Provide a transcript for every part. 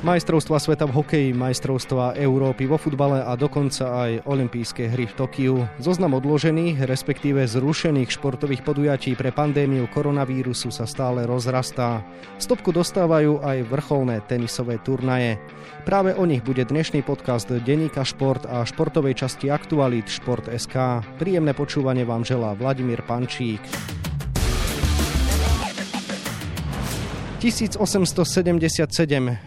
Majstrovstva sveta v hokeji, majstrovstva Európy vo futbale a dokonca aj olympijské hry v Tokiu. Zoznam odložených, respektíve zrušených športových podujatí pre pandémiu koronavírusu sa stále rozrastá. Stopku dostávajú aj vrcholné tenisové turnaje. Práve o nich bude dnešný podcast Deníka Šport a športovej časti Aktualit Šport.sk. Príjemné počúvanie vám želá Vladimír Pančík. 1877.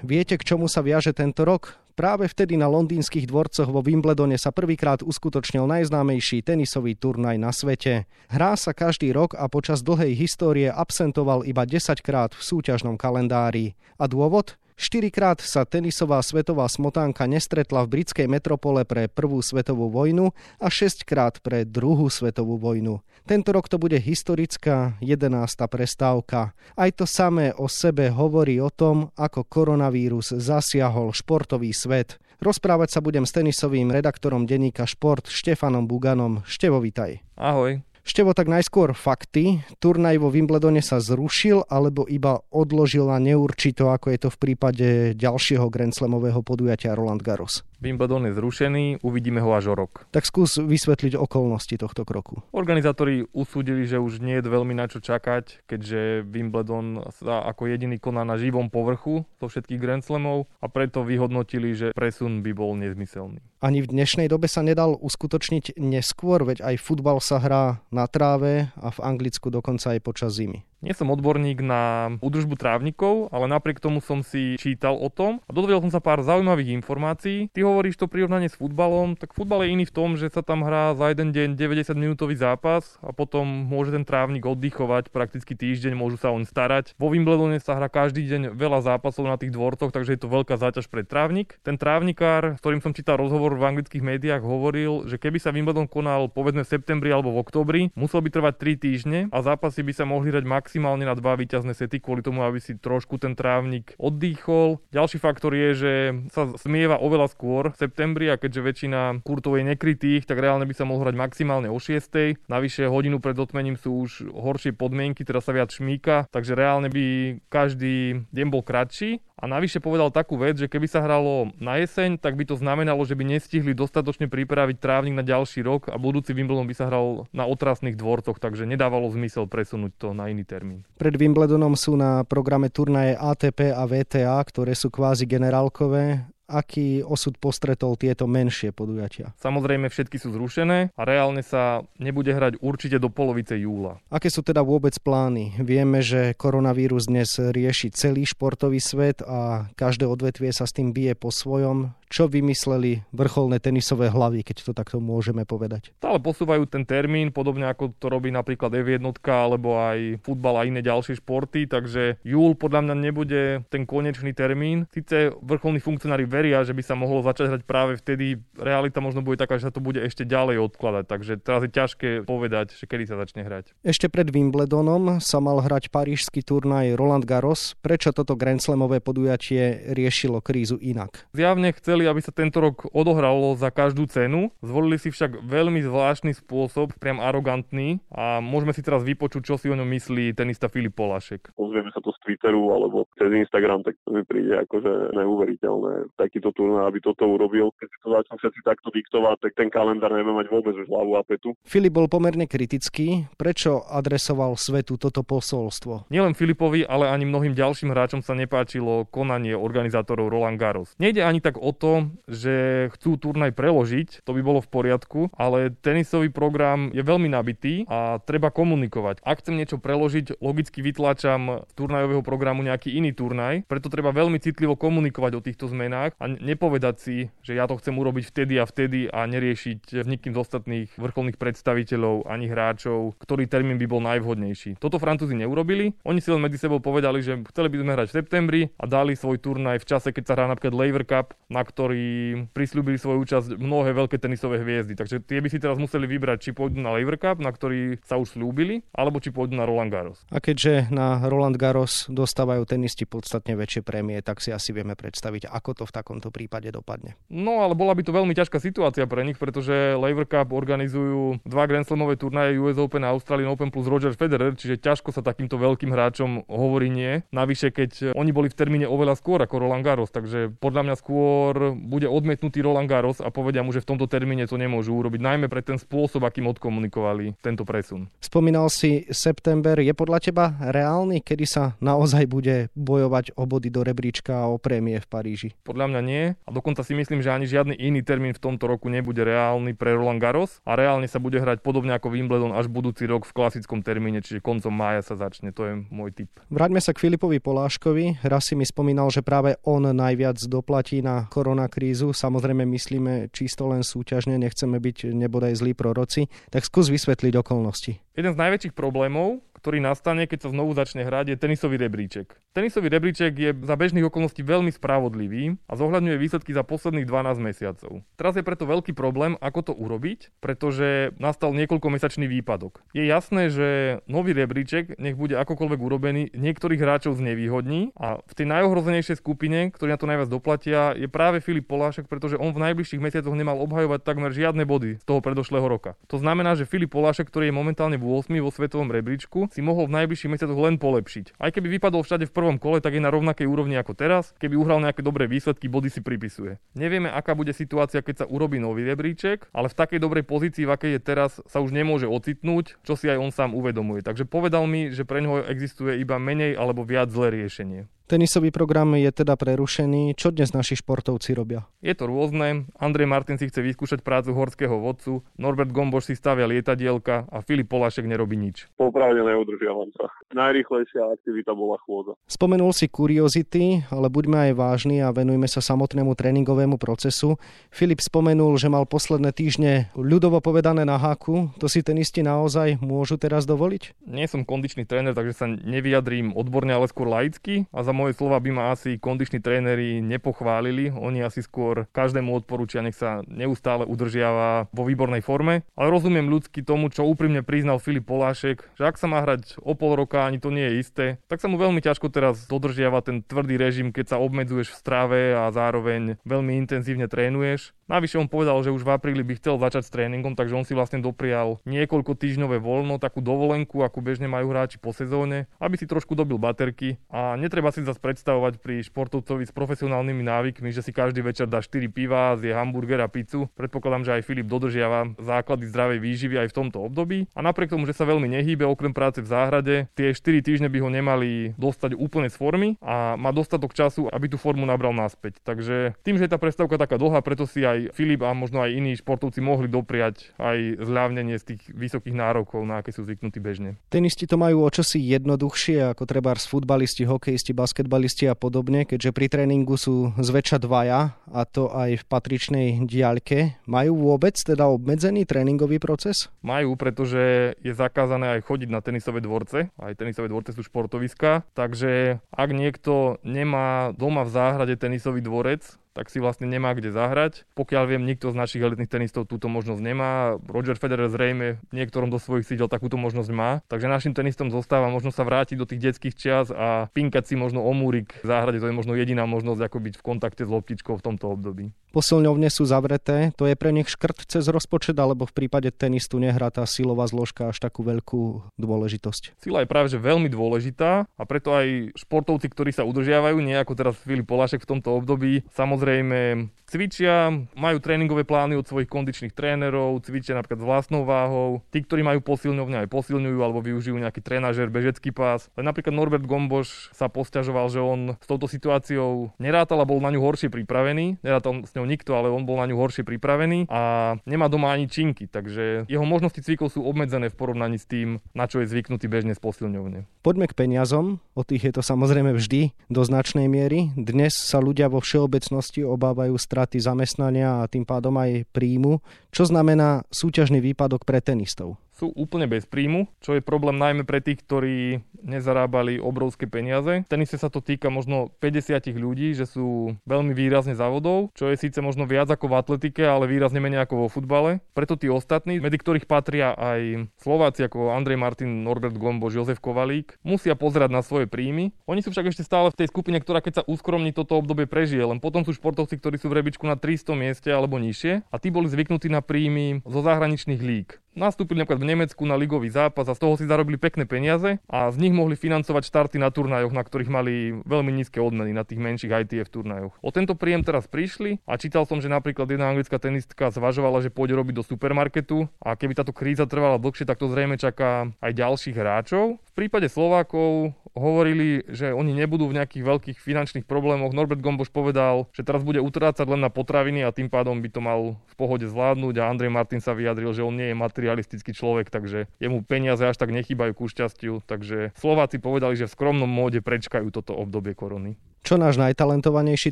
Viete, k čomu sa viaže tento rok? Práve vtedy na londýnskych dvorcoch vo Wimbledone sa prvýkrát uskutočnil najznámejší tenisový turnaj na svete. Hrá sa každý rok a počas dlhej histórie absentoval iba 10 krát v súťažnom kalendári. A dôvod? Štyrikrát sa tenisová svetová smotánka nestretla v britskej metropole pre prvú svetovú vojnu a šestkrát pre druhú svetovú vojnu. Tento rok to bude historická 11. prestávka. Aj to samé o sebe hovorí o tom, ako koronavírus zasiahol športový svet. Rozprávať sa budem s tenisovým redaktorom denníka Šport Štefanom Buganom. Števo, vitaj. Ahoj. Števo, tak najskôr fakty. Turnaj vo Wimbledone sa zrušil alebo iba odložil na neurčito, ako je to v prípade ďalšieho Grand podujatia Roland Garros? Wimbledon je zrušený, uvidíme ho až o rok. Tak skús vysvetliť okolnosti tohto kroku. Organizátori usúdili, že už nie je veľmi na čo čakať, keďže Wimbledon sa ako jediný koná na živom povrchu zo všetkých Grand Slamov a preto vyhodnotili, že presun by bol nezmyselný. Ani v dnešnej dobe sa nedal uskutočniť neskôr, veď aj futbal sa hrá na tráve a v Anglicku dokonca aj počas zimy. Nie som odborník na údržbu trávnikov, ale napriek tomu som si čítal o tom a dozvedel som sa pár zaujímavých informácií. Ty hovoríš to prirovnanie s futbalom, tak futbal je iný v tom, že sa tam hrá za jeden deň 90 minútový zápas a potom môže ten trávnik oddychovať prakticky týždeň, môžu sa on starať. Vo Wimbledone sa hrá každý deň veľa zápasov na tých dvorcoch, takže je to veľká záťaž pre trávnik. Ten trávnikár, s ktorým som čítal rozhovor v anglických médiách, hovoril, že keby sa Wimbledon konal povedzme v septembri alebo v oktobri, musel by trvať 3 týždne a zápasy by sa mohli hrať max maximálne na dva víťazné sety kvôli tomu, aby si trošku ten trávnik oddychol. Ďalší faktor je, že sa smieva oveľa skôr v septembri a keďže väčšina kurtov je nekrytých, tak reálne by sa mohol hrať maximálne o 6. Navyše hodinu pred otmením sú už horšie podmienky, teda sa viac šmíka, takže reálne by každý deň bol kratší a navyše povedal takú vec, že keby sa hralo na jeseň, tak by to znamenalo, že by nestihli dostatočne pripraviť trávnik na ďalší rok a budúci Wimbledon by sa hral na otrasných dvorcoch, takže nedávalo zmysel presunúť to na iný termín. Pred Wimbledonom sú na programe turnaje ATP a VTA, ktoré sú kvázi generálkové aký osud postretol tieto menšie podujatia? Samozrejme všetky sú zrušené a reálne sa nebude hrať určite do polovice júla. Aké sú teda vôbec plány? Vieme, že koronavírus dnes rieši celý športový svet a každé odvetvie sa s tým bije po svojom čo vymysleli vrcholné tenisové hlavy, keď to takto môžeme povedať. Stále posúvajú ten termín, podobne ako to robí napríklad F1 alebo aj futbal a iné ďalšie športy, takže júl podľa mňa nebude ten konečný termín. Sice vrcholní funkcionári veria, že by sa mohlo začať hrať práve vtedy, realita možno bude taká, že sa to bude ešte ďalej odkladať, takže teraz je ťažké povedať, že kedy sa začne hrať. Ešte pred Wimbledonom sa mal hrať parížsky turnaj Roland Garros. Prečo toto Grand Slamové podujatie riešilo krízu inak? Zjavne chceli aby sa tento rok odohralo za každú cenu. Zvolili si však veľmi zvláštny spôsob, priam arogantný a môžeme si teraz vypočuť, čo si o ňom myslí tenista Filip Polášek. Pozrieme sa to z Twitteru alebo cez Instagram, tak to mi príde akože neuveriteľné. Takýto turnaj, aby toto urobil. Keď si to začnú všetci takto diktovať, tak ten kalendár nevie mať vôbec už hlavu a petu. Filip bol pomerne kritický. Prečo adresoval svetu toto posolstvo? Nielen Filipovi, ale ani mnohým ďalším hráčom sa nepáčilo konanie organizátorov Roland Garros. Nejde ani tak o to, že chcú turnaj preložiť, to by bolo v poriadku, ale tenisový program je veľmi nabitý a treba komunikovať. Ak chcem niečo preložiť, logicky vytláčam z turnajového programu nejaký iný turnaj, preto treba veľmi citlivo komunikovať o týchto zmenách a nepovedať si, že ja to chcem urobiť vtedy a vtedy a neriešiť s nikým z ostatných vrcholných predstaviteľov ani hráčov, ktorý termín by bol najvhodnejší. Toto Francúzi neurobili, oni si len medzi sebou povedali, že chceli by sme hrať v septembri a dali svoj turnaj v čase, keď sa hrá napríklad Lever Cup, na ktorý prislúbili svoju účasť mnohé veľké tenisové hviezdy. Takže tie by si teraz museli vybrať, či pôjdu na Lever Cup, na ktorý sa už slúbili, alebo či pôjdu na Roland Garros. A keďže na Roland Garros dostávajú tenisti podstatne väčšie prémie, tak si asi vieme predstaviť, ako to v takomto prípade dopadne. No ale bola by to veľmi ťažká situácia pre nich, pretože Lever Cup organizujú dva Grand Slamové turnaje US Open a Australian Open plus Roger Federer, čiže ťažko sa takýmto veľkým hráčom hovorí nie. Navyše, keď oni boli v termíne oveľa skôr ako Roland Garros, takže podľa mňa skôr bude odmietnutý Roland Garros a povedia mu, že v tomto termíne to nemôžu urobiť, najmä pre ten spôsob, akým odkomunikovali tento presun. Spomínal si september, je podľa teba reálny, kedy sa naozaj bude bojovať o body do rebríčka a o prémie v Paríži? Podľa mňa nie a dokonca si myslím, že ani žiadny iný termín v tomto roku nebude reálny pre Roland Garros a reálne sa bude hrať podobne ako Wimbledon až budúci rok v klasickom termíne, čiže koncom mája sa začne, to je môj tip. Vráťme sa k Filipovi Poláškovi. Raz si mi spomínal, že práve on najviac doplatí na koronakrízu. Samozrejme myslíme čisto len súťažne, nechceme byť nebodaj zlí proroci. Tak skús vysvetliť okolnosti. Jeden z najväčších problémov, ktorý nastane, keď sa znovu začne hrať, je tenisový rebríček. Tenisový rebríček je za bežných okolností veľmi spravodlivý a zohľadňuje výsledky za posledných 12 mesiacov. Teraz je preto veľký problém, ako to urobiť, pretože nastal niekoľkomesačný výpadok. Je jasné, že nový rebríček, nech bude akokoľvek urobený, niektorých hráčov znevýhodní a v tej najohrozenejšej skupine, ktorí na to najviac doplatia, je práve Filip Polášek, pretože on v najbližších mesiacoch nemal obhajovať takmer žiadne body z toho predošlého roka. To znamená, že Filip Polášek, ktorý je momentálne v 8 vo svetovom rebríčku, si mohol v najbližších mesiacoch len polepšiť. Aj keby vypadol všade v prvom kole, tak je na rovnakej úrovni ako teraz. Keby uhral nejaké dobré výsledky, body si pripisuje. Nevieme, aká bude situácia, keď sa urobí nový rebríček, ale v takej dobrej pozícii, v akej je teraz, sa už nemôže ocitnúť, čo si aj on sám uvedomuje. Takže povedal mi, že pre neho existuje iba menej alebo viac zlé riešenie. Tenisový program je teda prerušený. Čo dnes naši športovci robia? Je to rôzne. Andrej Martin si chce vyskúšať prácu horského vodcu, Norbert Gomboš si stavia lietadielka a Filip Polášek nerobí nič. Popravde neudržiavam sa. Najrychlejšia aktivita bola chôdza. Spomenul si kuriozity, ale buďme aj vážni a venujme sa samotnému tréningovému procesu. Filip spomenul, že mal posledné týždne ľudovo povedané na háku. To si tenisti naozaj môžu teraz dovoliť? Nie som kondičný tréner, takže sa nevyjadrím odborne, ale skôr laicky a za moje slova by ma asi kondiční tréneri nepochválili. Oni asi skôr každému odporúčia, nech sa neustále udržiava vo výbornej forme. Ale rozumiem ľudsky tomu, čo úprimne priznal Filip Polášek, že ak sa má hrať o pol roka, ani to nie je isté, tak sa mu veľmi ťažko teraz dodržiava ten tvrdý režim, keď sa obmedzuješ v strave a zároveň veľmi intenzívne trénuješ. Navyše on povedal, že už v apríli by chcel začať s tréningom, takže on si vlastne doprial niekoľko týždňové voľno, takú dovolenku, ako bežne majú hráči po sezóne, aby si trošku dobil baterky a netreba si zase predstavovať pri športovcovi s profesionálnymi návykmi, že si každý večer dá 4 piva, zje hamburger a pizzu. Predpokladám, že aj Filip dodržiava základy zdravej výživy aj v tomto období. A napriek tomu, že sa veľmi nehýbe okrem práce v záhrade, tie 4 týždne by ho nemali dostať úplne z formy a má dostatok času, aby tú formu nabral naspäť. Takže tým, že je tá prestávka taká dlhá, preto si aj Filip a možno aj iní športovci mohli dopriať aj zľavnenie z tých vysokých nárokov, na aké sú zvyknutí bežne. Tenisti to majú o čosi jednoduchšie ako treba futbalisti, hokejisti, basketbalisti a podobne, keďže pri tréningu sú zväčša dvaja a to aj v patričnej diaľke. Majú vôbec teda obmedzený tréningový proces? Majú, pretože je zakázané aj chodiť na tenisové dvorce. Aj tenisové dvorce sú športoviska, takže ak niekto nemá doma v záhrade tenisový dvorec, tak si vlastne nemá kde zahrať. Pokiaľ viem, nikto z našich elitných tenistov túto možnosť nemá. Roger Federer zrejme niektorom do svojich sídel takúto možnosť má. Takže našim tenistom zostáva možno sa vrátiť do tých detských čias a pinkať si možno o múrik v záhrade. To je možno jediná možnosť, ako byť v kontakte s loptičkou v tomto období. Posilňovne sú zavreté, to je pre nich škrt cez rozpočet, alebo v prípade tenistu nehrá tá silová zložka až takú veľkú dôležitosť? Sila je práve že veľmi dôležitá a preto aj športovci, ktorí sa udržiavajú, nie ako teraz Filip Polášek v tomto období, samozrejme cvičia, majú tréningové plány od svojich kondičných trénerov, cvičia napríklad s vlastnou váhou. Tí, ktorí majú posilňovne, aj posilňujú alebo využijú nejaký trénažer, bežecký pás. Ale napríklad Norbert Gomboš sa posťažoval, že on s touto situáciou nerátal a bol na ňu horšie pripravený. Nerátal s ňou ňou nikto, ale on bol na ňu horšie pripravený a nemá doma ani činky, takže jeho možnosti cvikov sú obmedzené v porovnaní s tým, na čo je zvyknutý bežne z posilňovne. Poďme k peniazom, o tých je to samozrejme vždy do značnej miery. Dnes sa ľudia vo všeobecnosti obávajú straty zamestnania a tým pádom aj príjmu, čo znamená súťažný výpadok pre tenistov. Sú úplne bez príjmu, čo je problém najmä pre tých, ktorí nezarábali obrovské peniaze. V tenise sa to týka možno 50 ľudí, že sú veľmi výrazne závodov, čo je síce možno viac ako v atletike, ale výrazne menej ako vo futbale. Preto tí ostatní, medzi ktorých patria aj Slováci ako Andrej Martin, Norbert Gomboš, Jozef Kovalík, musia pozerať na svoje príjmy. Oni sú však ešte stále v tej skupine, ktorá keď sa uskromní toto obdobie prežije, len potom sú športovci, ktorí sú v rebičku na 300 mieste alebo nižšie a tí boli zvyknutí na príjmy zo zahraničných líg. Nastúpili napríklad v Nemecku na ligový zápas a z toho si zarobili pekné peniaze a z nich mohli financovať štarty na turnajoch, na ktorých mali veľmi nízke odmeny, na tých menších ITF turnajoch. O tento príjem teraz prišli a čítal som, že napríklad jedna anglická tenistka zvažovala, že pôjde robiť do supermarketu a keby táto kríza trvala dlhšie, tak to zrejme čaká aj ďalších hráčov. V prípade Slovákov hovorili, že oni nebudú v nejakých veľkých finančných problémoch. Norbert Gomboš povedal, že teraz bude utrácať len na potraviny a tým pádom by to mal v pohode zvládnuť a Andrej Martin sa vyjadril, že on nie je materialistický človek, takže jemu peniaze až tak nechýbajú ku šťastiu, takže Slováci povedali, že v skromnom móde prečkajú toto obdobie korony. Čo náš najtalentovanejší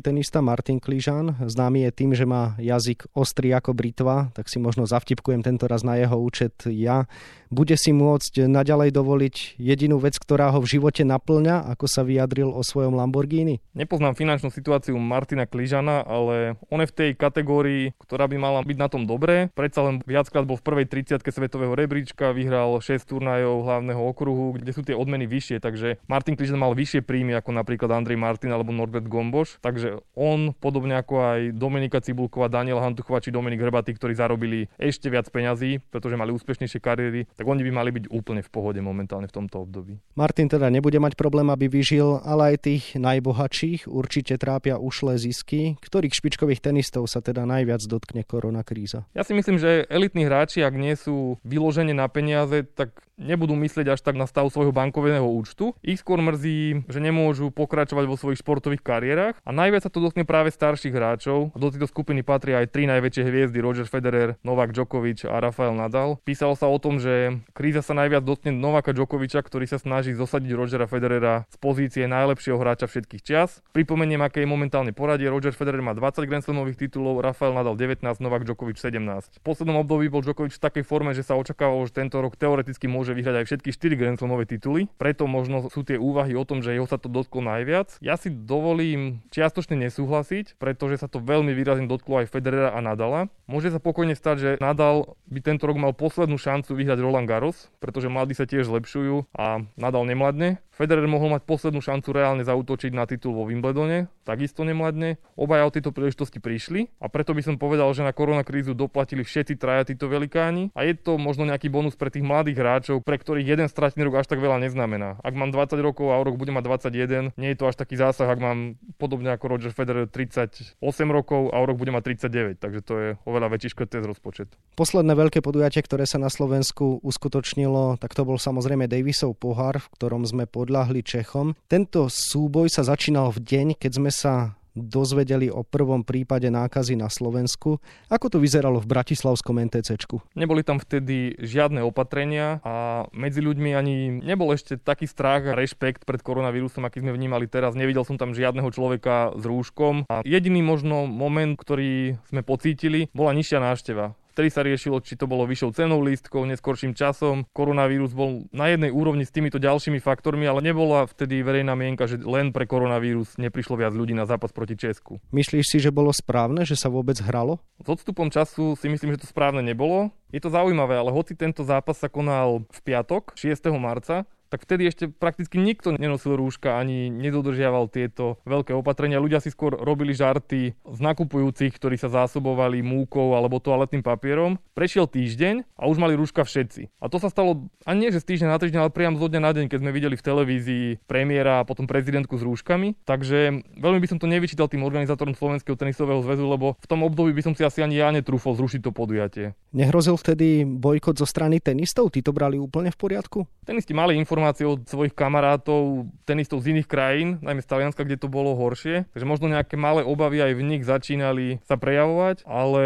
tenista Martin Kližan, známy je tým, že má jazyk ostrý ako britva, tak si možno zavtipkujem tento raz na jeho účet ja. Bude si môcť naďalej dovoliť jedinú vec, ktorá ho v živote naplňa, ako sa vyjadril o svojom Lamborghini? Nepoznám finančnú situáciu Martina Kližana, ale on je v tej kategórii, ktorá by mala byť na tom dobré. Predsa len viackrát bol v prvej 30 svetového rebríčka, vyhral 6 turnajov hlavného okruhu, kde sú tie odmeny vyššie, takže Martin Kližan mal vyššie príjmy ako napríklad Andrej Martin alebo Norbert Gomboš. Takže on, podobne ako aj Dominika Cibulková, Daniel Hantuchová či Dominik Hrbatý, ktorí zarobili ešte viac peňazí, pretože mali úspešnejšie kariéry, tak oni by mali byť úplne v pohode momentálne v tomto období. Martin teda nebude mať problém, aby vyžil, ale aj tých najbohatších určite trápia ušlé zisky. Ktorých špičkových tenistov sa teda najviac dotkne koronakríza? Ja si myslím, že elitní hráči, ak nie sú vyložení na peniaze, tak nebudú myslieť až tak na stav svojho bankového účtu. Ich skôr mrzí, že nemôžu pokračovať vo svojich športových kariérach a najviac sa to dotkne práve starších hráčov. Do tejto skupiny patria aj tri najväčšie hviezdy Roger Federer, Novak Djokovic a Rafael Nadal. Písalo sa o tom, že kríza sa najviac dotkne Novaka Djokoviča, ktorý sa snaží zosadiť Rogera Federera z pozície najlepšieho hráča všetkých čias. Pripomeniem, aké je momentálne poradie. Roger Federer má 20 Grand Slamových titulov, Rafael Nadal 19, Novak Djokovic 17. V poslednom období bol Djokovic v takej forme, že sa očakávalo, že tento rok teoreticky môže môže vyhrať aj všetky 4 Grand Slamové tituly, preto možno sú tie úvahy o tom, že jeho sa to dotklo najviac. Ja si dovolím čiastočne nesúhlasiť, pretože sa to veľmi výrazne dotklo aj Federera a Nadala. Môže sa pokojne stať, že Nadal by tento rok mal poslednú šancu vyhrať Roland Garros, pretože mladí sa tiež zlepšujú a Nadal nemladne. Federer mohol mať poslednú šancu reálne zautočiť na titul vo Wimbledone, takisto nemladne. Obaja o tejto príležitosti prišli a preto by som povedal, že na koronakrízu doplatili všetci traja títo velikáni a je to možno nejaký bonus pre tých mladých hráčov, pre ktorých jeden stratený rok až tak veľa neznamená. Ak mám 20 rokov a o rok budem mať 21, nie je to až taký zásah, ak mám podobne ako Roger Federer 38 rokov a o rok budem mať 39, takže to je oveľa väčší škrtec rozpočet. Posledné veľké podujatie, ktoré sa na Slovensku uskutočnilo, tak to bol samozrejme Davisov pohár, v ktorom sme po podľahli Čechom. Tento súboj sa začínal v deň, keď sme sa dozvedeli o prvom prípade nákazy na Slovensku. Ako to vyzeralo v Bratislavskom NTCčku? Neboli tam vtedy žiadne opatrenia a medzi ľuďmi ani nebol ešte taký strach a rešpekt pred koronavírusom, aký sme vnímali teraz. Nevidel som tam žiadneho človeka s rúškom a jediný možno moment, ktorý sme pocítili, bola nižšia návšteva. Vtedy sa riešilo, či to bolo vyššou cenou lístkov, neskorším časom. Koronavírus bol na jednej úrovni s týmito ďalšími faktormi, ale nebola vtedy verejná mienka, že len pre koronavírus neprišlo viac ľudí na zápas proti Česku. Myslíš si, že bolo správne, že sa vôbec hralo? S odstupom času si myslím, že to správne nebolo. Je to zaujímavé, ale hoci tento zápas sa konal v piatok, 6. marca, tak vtedy ešte prakticky nikto nenosil rúška ani nedodržiaval tieto veľké opatrenia. Ľudia si skôr robili žarty z nakupujúcich, ktorí sa zásobovali múkou alebo toaletným papierom. Prešiel týždeň a už mali rúška všetci. A to sa stalo ani nie, že z týždňa na týždeň, ale priam zo dňa na deň, keď sme videli v televízii premiéra a potom prezidentku s rúškami. Takže veľmi by som to nevyčítal tým organizátorom Slovenského tenisového zväzu, lebo v tom období by som si asi ani ja netrúfol zrušiť to podujatie. Nehrozil vtedy bojkot zo strany tenistov? Tí to brali úplne v poriadku? Tenisti mali informácie informácie od svojich kamarátov, tenistov z iných krajín, najmä z Talianska, kde to bolo horšie. Takže možno nejaké malé obavy aj v nich začínali sa prejavovať, ale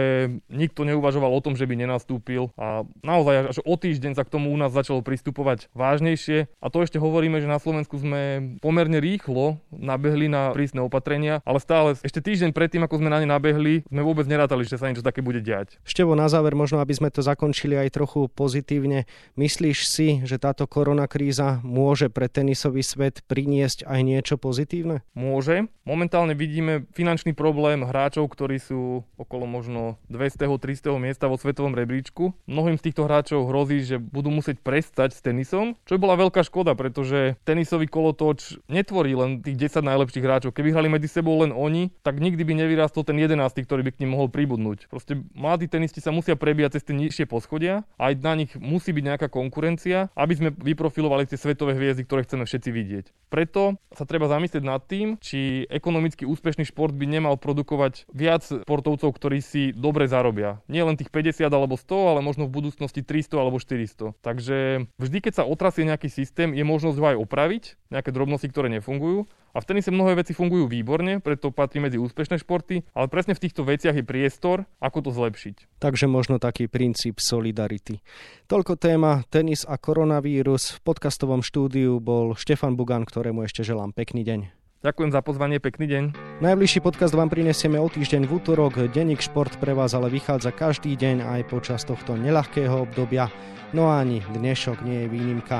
nikto neuvažoval o tom, že by nenastúpil. A naozaj až o týždeň sa k tomu u nás začalo pristupovať vážnejšie. A to ešte hovoríme, že na Slovensku sme pomerne rýchlo nabehli na prísne opatrenia, ale stále ešte týždeň predtým, ako sme na ne nabehli, sme vôbec nerátali, že sa niečo také bude diať. Števo, na záver možno, aby sme to zakončili aj trochu pozitívne. Myslíš si, že táto koronakríza môže pre tenisový svet priniesť aj niečo pozitívne? Môže. Momentálne vidíme finančný problém hráčov, ktorí sú okolo možno 200. 300. miesta vo svetovom rebríčku. Mnohým z týchto hráčov hrozí, že budú musieť prestať s tenisom, čo by bola veľká škoda, pretože tenisový kolotoč netvorí len tých 10 najlepších hráčov. Keby hrali medzi sebou len oni, tak nikdy by nevyrastol ten 11, ktorý by k ním mohol pribudnúť. Proste mladí tenisti sa musia prebíjať cez tie nižšie poschodia, aj na nich musí byť nejaká konkurencia, aby sme vyprofilovali tie svetové hviezdy, ktoré chceme všetci vidieť. Preto sa treba zamyslieť nad tým, či ekonomicky úspešný šport by nemal produkovať viac sportovcov, ktorí si dobre zarobia. Nie len tých 50 alebo 100, ale možno v budúcnosti 300 alebo 400. Takže vždy, keď sa otrasie nejaký systém, je možnosť ho aj opraviť, nejaké drobnosti, ktoré nefungujú a v tenise mnohé veci fungujú výborne, preto patrí medzi úspešné športy, ale presne v týchto veciach je priestor, ako to zlepšiť. Takže možno taký princíp solidarity. Toľko téma tenis a koronavírus. V podcastovom štúdiu bol Štefan Bugan, ktorému ešte želám pekný deň. Ďakujem za pozvanie, pekný deň. Najbližší podcast vám prinesieme o týždeň v útorok. Denník Šport pre vás ale vychádza každý deň aj počas tohto nelahkého obdobia. No ani dnešok nie je výnimka.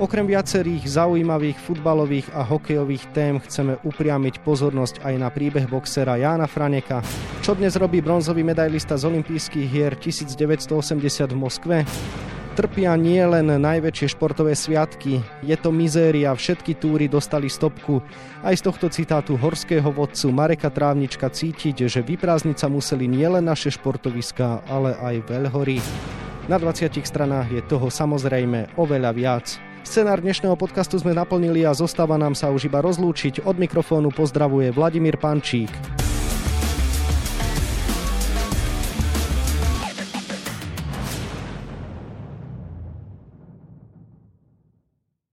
Okrem viacerých zaujímavých futbalových a hokejových tém chceme upriamiť pozornosť aj na príbeh boxera Jána Franeka. Čo dnes robí bronzový medailista z olympijských hier 1980 v Moskve? Trpia nie len najväčšie športové sviatky, je to mizéria, všetky túry dostali stopku. Aj z tohto citátu horského vodcu Mareka Trávnička cítiť, že vyprázdniť sa museli nielen naše športoviská, ale aj veľhory. Na 20 stranách je toho samozrejme oveľa viac. Scenár dnešného podcastu sme naplnili a zostáva nám sa už iba rozlúčiť. Od mikrofónu pozdravuje Vladimír Pančík.